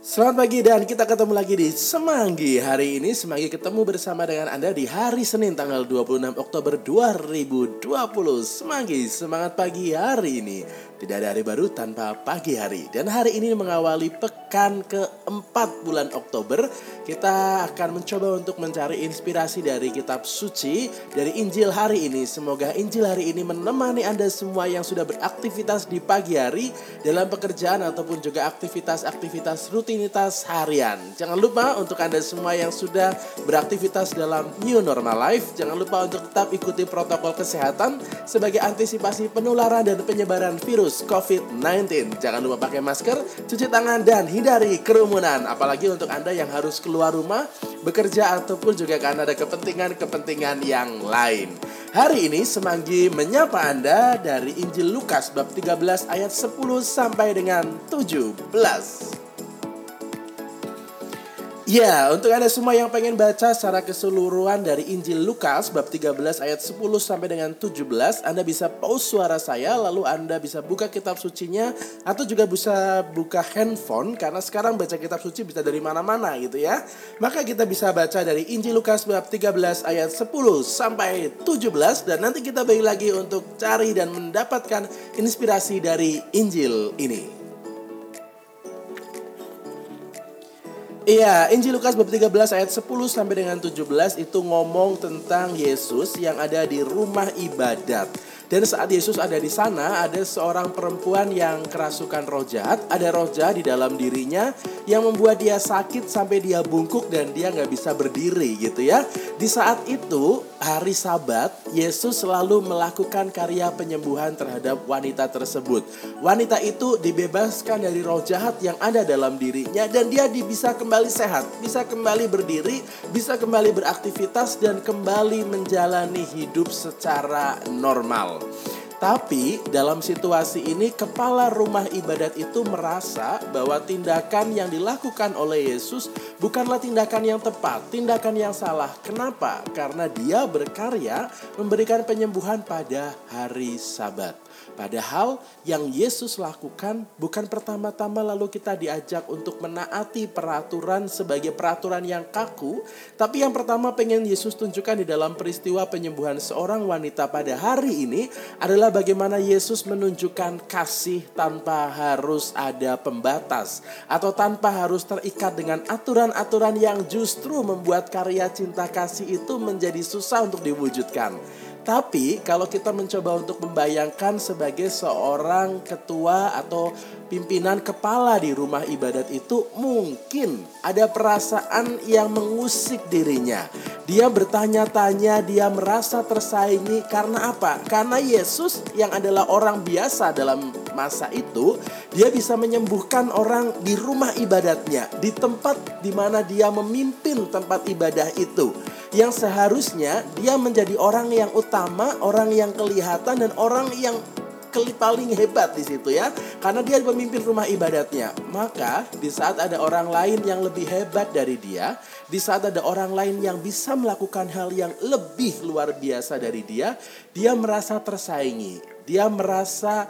Selamat pagi dan kita ketemu lagi di Semanggi. Hari ini Semanggi ketemu bersama dengan Anda di hari Senin tanggal 26 Oktober 2020 Semanggi semangat pagi hari ini. Tidak ada hari baru tanpa pagi hari. Dan hari ini mengawali pekan keempat bulan Oktober Kita akan mencoba untuk mencari inspirasi dari kitab suci Dari Injil hari ini Semoga Injil hari ini menemani Anda semua yang sudah beraktivitas di pagi hari Dalam pekerjaan ataupun juga aktivitas-aktivitas rutin rutinitas harian. Jangan lupa untuk Anda semua yang sudah beraktivitas dalam new normal life, jangan lupa untuk tetap ikuti protokol kesehatan sebagai antisipasi penularan dan penyebaran virus COVID-19. Jangan lupa pakai masker, cuci tangan dan hindari kerumunan. Apalagi untuk Anda yang harus keluar rumah, bekerja ataupun juga karena ada kepentingan-kepentingan yang lain. Hari ini Semanggi menyapa Anda dari Injil Lukas bab 13 ayat 10 sampai dengan 17. Ya, untuk Anda semua yang pengen baca secara keseluruhan dari Injil Lukas bab 13 ayat 10 sampai dengan 17, Anda bisa pause suara saya lalu Anda bisa buka kitab sucinya atau juga bisa buka handphone karena sekarang baca kitab suci bisa dari mana-mana gitu ya. Maka kita bisa baca dari Injil Lukas bab 13 ayat 10 sampai 17 dan nanti kita balik lagi untuk cari dan mendapatkan inspirasi dari Injil ini. Iya, Injil Lukas bab 13 ayat 10 sampai dengan 17 itu ngomong tentang Yesus yang ada di rumah ibadat. Dan saat Yesus ada di sana, ada seorang perempuan yang kerasukan roh jahat. Ada roh jahat di dalam dirinya yang membuat dia sakit sampai dia bungkuk dan dia nggak bisa berdiri gitu ya. Di saat itu, hari sabat, Yesus selalu melakukan karya penyembuhan terhadap wanita tersebut. Wanita itu dibebaskan dari roh jahat yang ada dalam dirinya dan dia bisa kembali sehat, bisa kembali berdiri, bisa kembali beraktivitas dan kembali menjalani hidup secara normal. Tapi dalam situasi ini kepala rumah ibadat itu merasa bahwa tindakan yang dilakukan oleh Yesus bukanlah tindakan yang tepat, tindakan yang salah. Kenapa? Karena dia berkarya memberikan penyembuhan pada hari Sabat. Padahal yang Yesus lakukan bukan pertama-tama lalu kita diajak untuk menaati peraturan sebagai peraturan yang kaku, tapi yang pertama pengen Yesus tunjukkan di dalam peristiwa penyembuhan seorang wanita pada hari ini adalah bagaimana Yesus menunjukkan kasih tanpa harus ada pembatas atau tanpa harus terikat dengan aturan-aturan yang justru membuat karya cinta kasih itu menjadi susah untuk diwujudkan. Tapi kalau kita mencoba untuk membayangkan sebagai seorang ketua atau pimpinan kepala di rumah ibadat itu mungkin ada perasaan yang mengusik dirinya. Dia bertanya-tanya, dia merasa tersaingi karena apa? Karena Yesus yang adalah orang biasa dalam masa itu, dia bisa menyembuhkan orang di rumah ibadatnya, di tempat di mana dia memimpin tempat ibadah itu yang seharusnya dia menjadi orang yang utama, orang yang kelihatan dan orang yang paling hebat di situ ya. Karena dia pemimpin rumah ibadatnya. Maka di saat ada orang lain yang lebih hebat dari dia di saat ada orang lain yang bisa melakukan hal yang lebih luar biasa dari dia dia merasa tersaingi dia merasa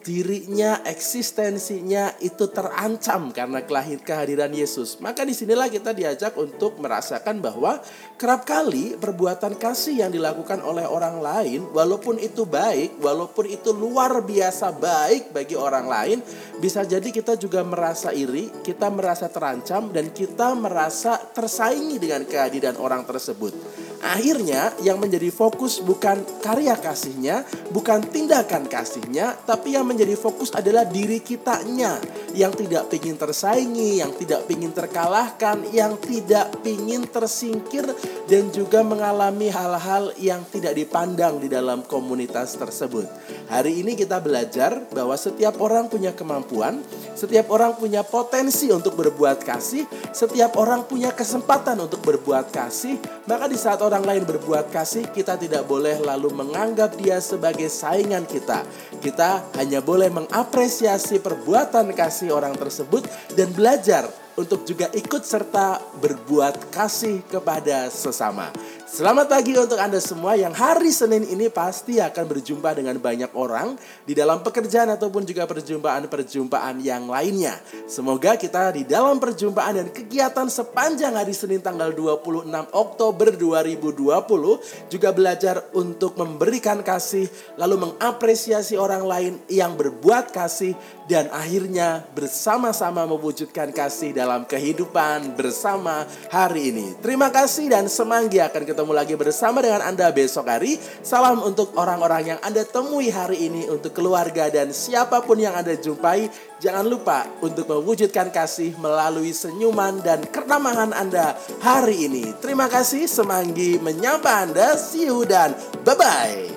dirinya, eksistensinya itu terancam karena kehadiran Yesus. Maka di sinilah kita diajak untuk merasakan bahwa kerap kali perbuatan kasih yang dilakukan oleh orang lain, walaupun itu baik, walaupun itu luar biasa baik bagi orang lain, bisa jadi kita juga merasa iri, kita merasa terancam, dan kita merasa tersaingi dengan kehadiran orang tersebut. Akhirnya yang menjadi fokus bukan karya kasihnya, bukan tindakan kasihnya, tapi yang menjadi fokus adalah diri kitanya yang tidak ingin tersaingi, yang tidak ingin terkalahkan, yang tidak ingin tersingkir dan juga mengalami hal-hal yang tidak dipandang di dalam komunitas tersebut. Hari ini kita belajar bahwa setiap orang punya kemampuan, setiap orang punya potensi untuk berbuat kasih, setiap orang punya kesempatan untuk berbuat kasih, maka di saat orang lain berbuat kasih, kita tidak boleh lalu menganggap dia sebagai saingan kita. Kita hanya boleh mengapresiasi perbuatan kasih orang tersebut dan belajar untuk juga ikut serta berbuat kasih kepada sesama. Selamat pagi untuk Anda semua yang hari Senin ini pasti akan berjumpa dengan banyak orang di dalam pekerjaan ataupun juga perjumpaan-perjumpaan yang lainnya. Semoga kita di dalam perjumpaan dan kegiatan sepanjang hari Senin tanggal 26 Oktober 2020 juga belajar untuk memberikan kasih lalu mengapresiasi orang lain yang berbuat kasih dan akhirnya bersama-sama mewujudkan kasih dalam kehidupan bersama hari ini. Terima kasih dan semanggi akan ketemu lagi bersama dengan Anda besok hari. Salam untuk orang-orang yang Anda temui hari ini, untuk keluarga dan siapa pun yang Anda jumpai. Jangan lupa untuk mewujudkan kasih melalui senyuman dan keramahan Anda hari ini. Terima kasih, semanggi menyapa Anda. See you dan bye-bye.